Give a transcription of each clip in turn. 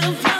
silver.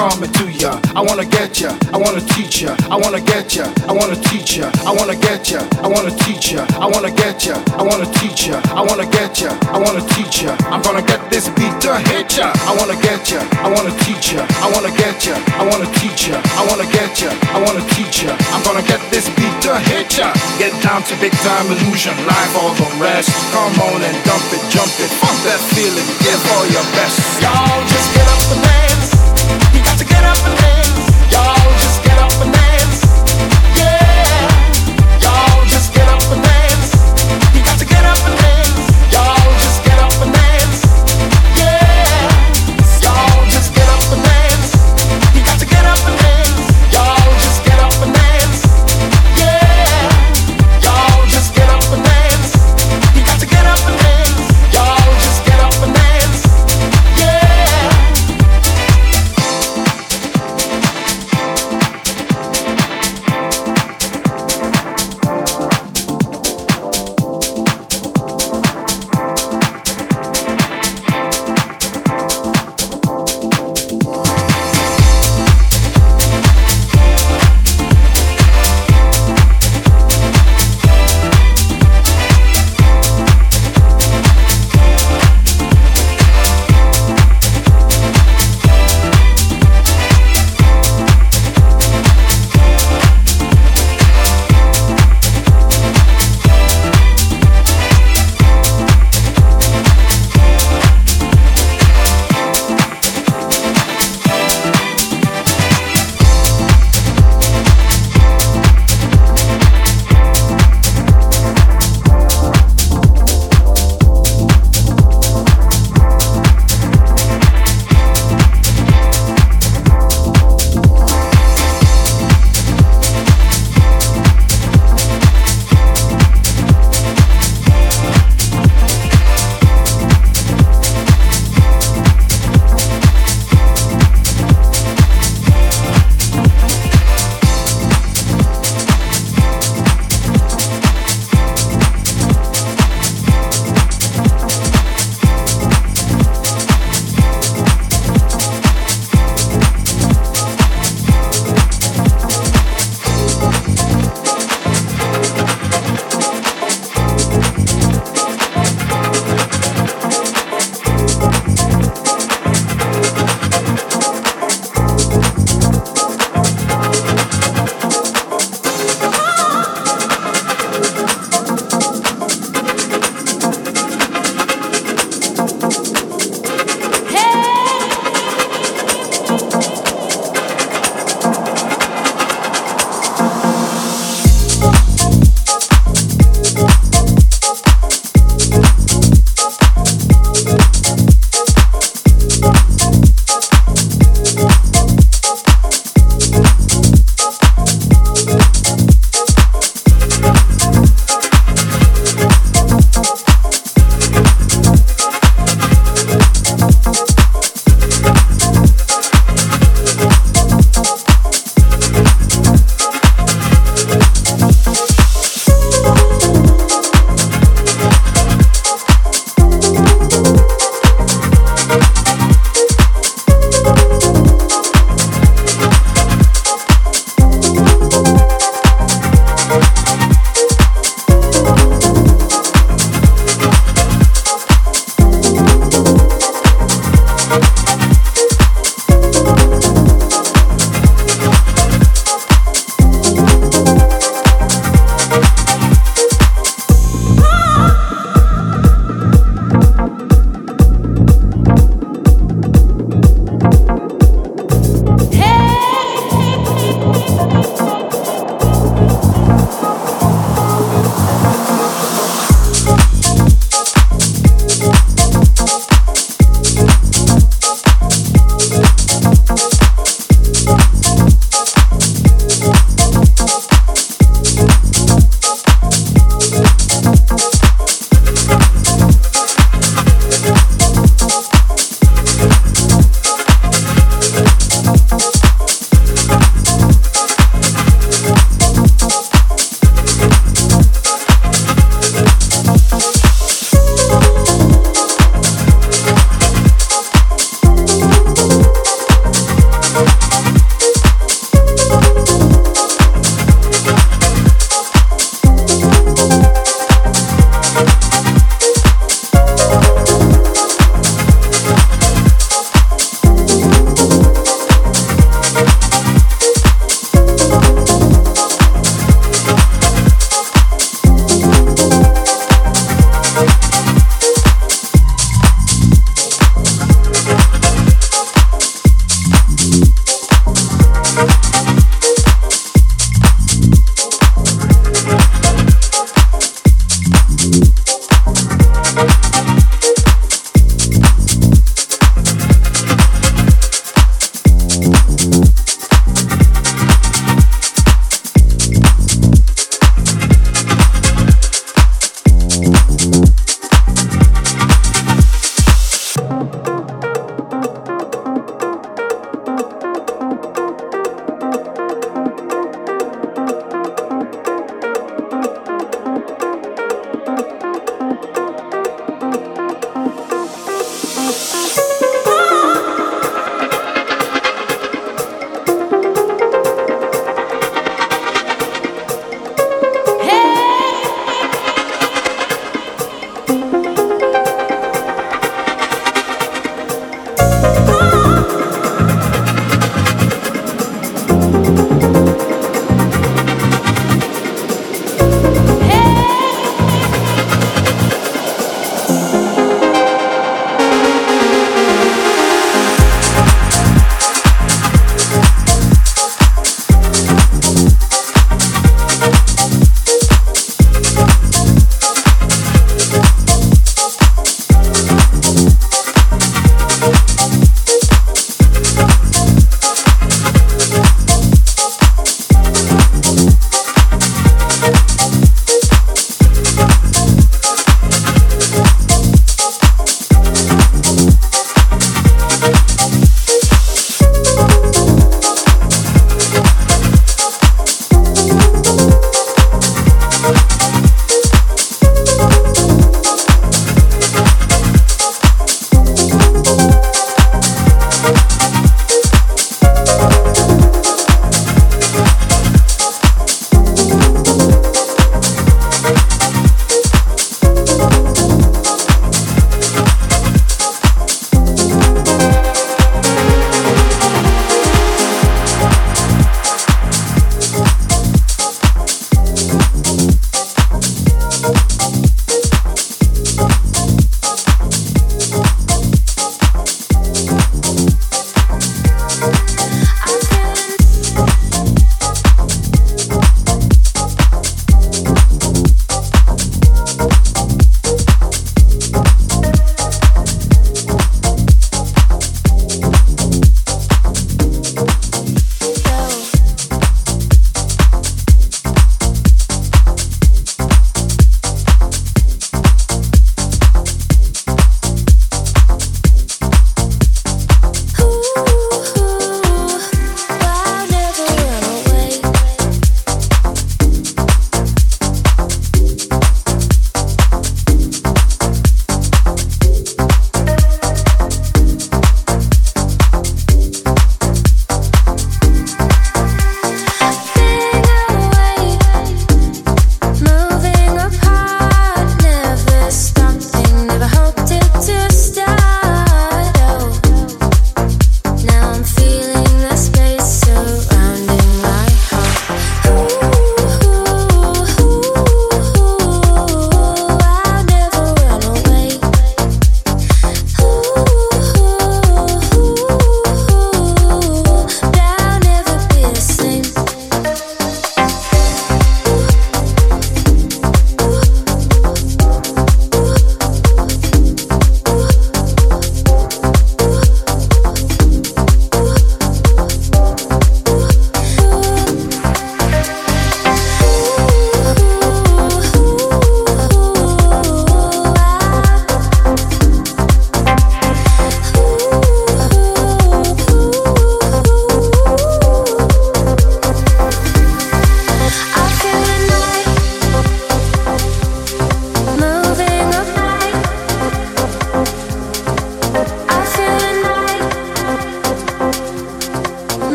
Coming to ya. I wanna get ya, I wanna teach ya, I wanna get ya, I wanna teach ya, I wanna get ya, I wanna teach ya, I wanna get ya, I wanna teach ya, I wanna get ya, I wanna teach ya. I'm gonna get this beat to hit ya. I wanna get ya, I wanna teach ya, I wanna get ya, I wanna teach ya, I wanna get ya, I wanna teach ya. I'm gonna get this beat to hit ya. Get down to big time illusion, live all the rest. Come on and dump it, jump it, fuck that feeling, give all your best. Y'all just get up and dance. Get up and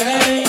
I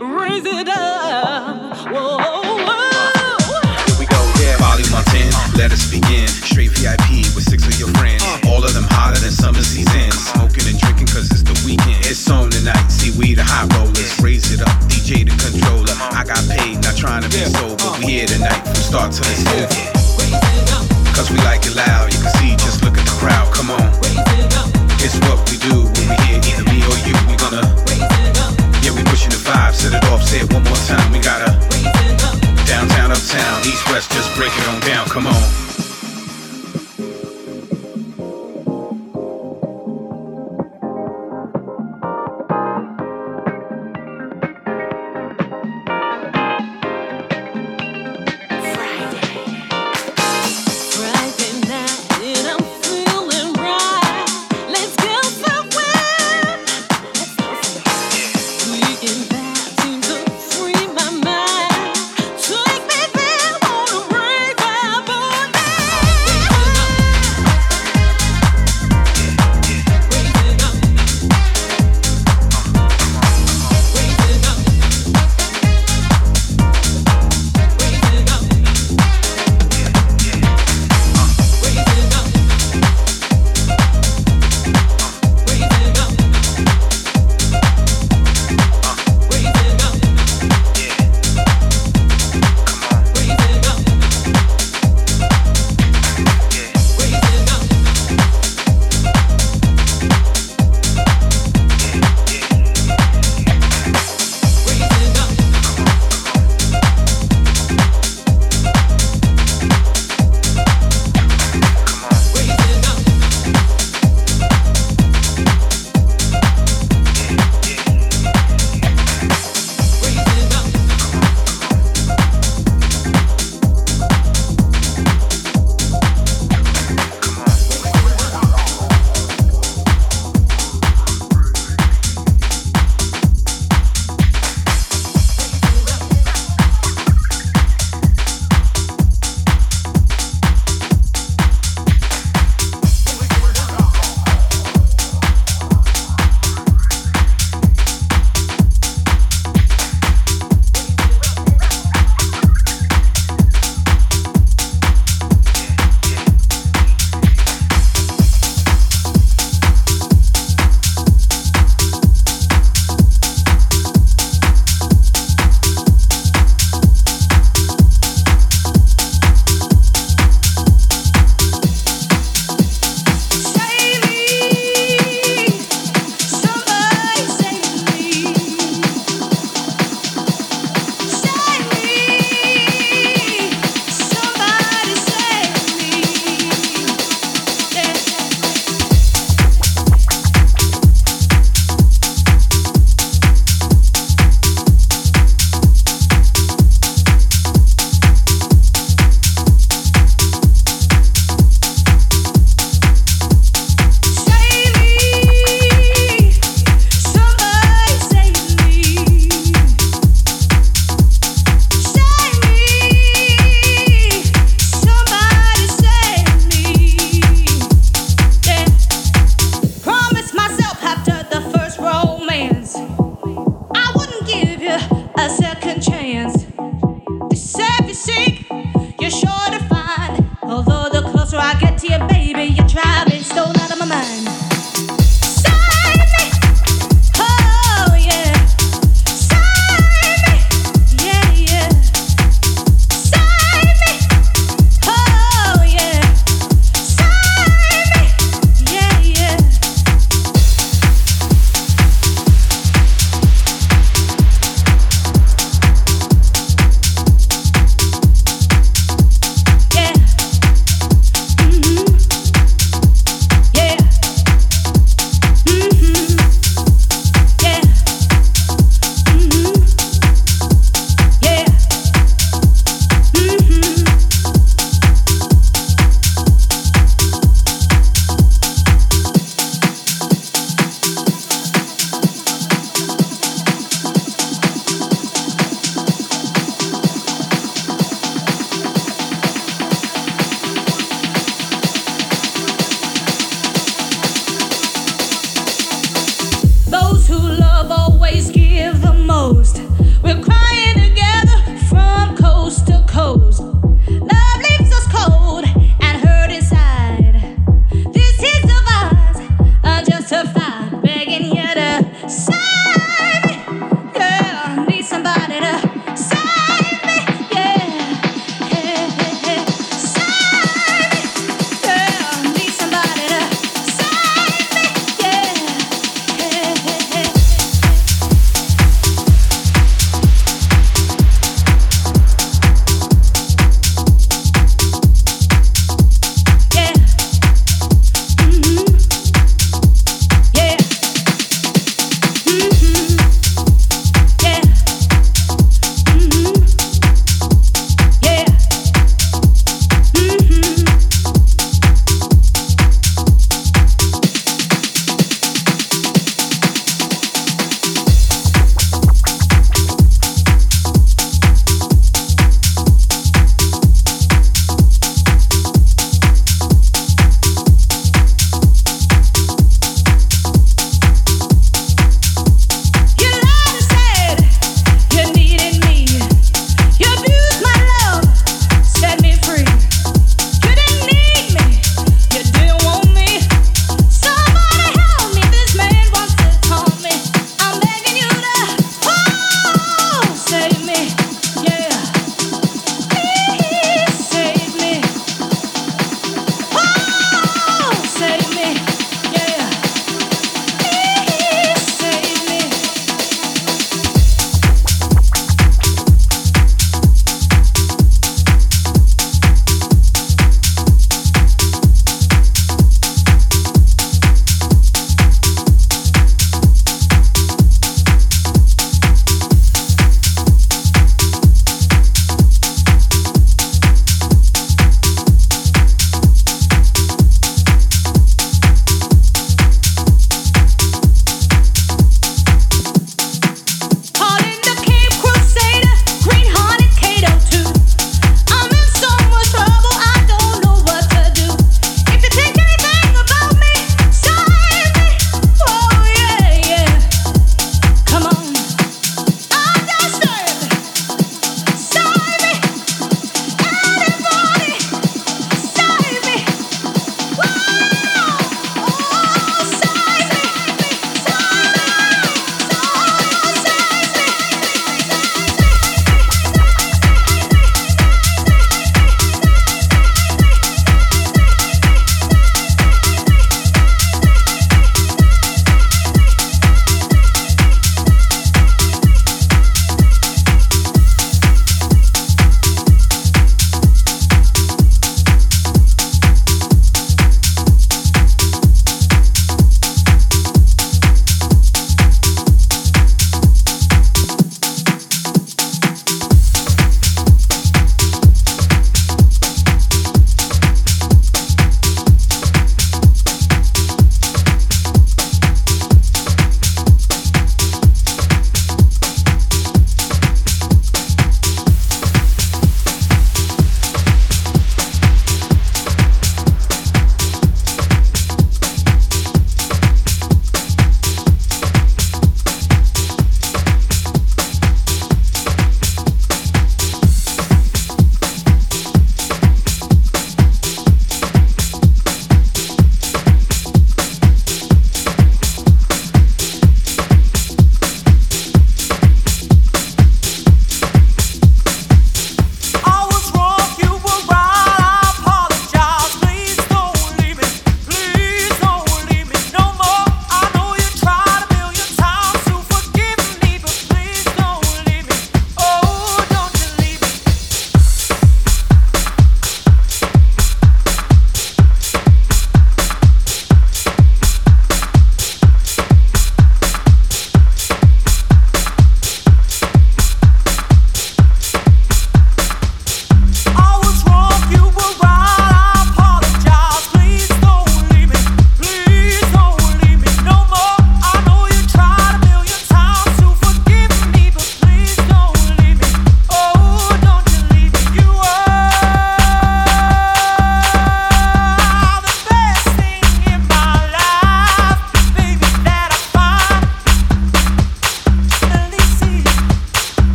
raise it up. Whoa, whoa. let us begin. Straight VIP with six of your friends. All of them hotter than summer season. Smoking and drinking cause it's the weekend. It's on tonight, see we the high rollers. Raise it up, DJ the controller. I got paid, not trying to be sober. We here tonight from start to it's over. Cause we like it loud, you can see, just look at the crowd, come on. It's what we do. say it one more time. We gotta downtown, uptown, east, west, just break it on down. Come on.